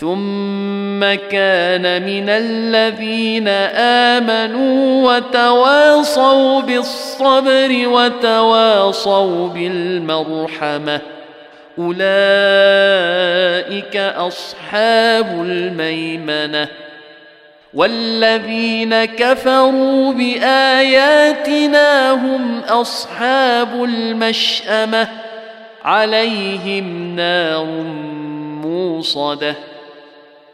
ثم كان من الذين امنوا وتواصوا بالصبر وتواصوا بالمرحمه اولئك اصحاب الميمنه والذين كفروا باياتنا هم اصحاب المشامه عليهم نار موصده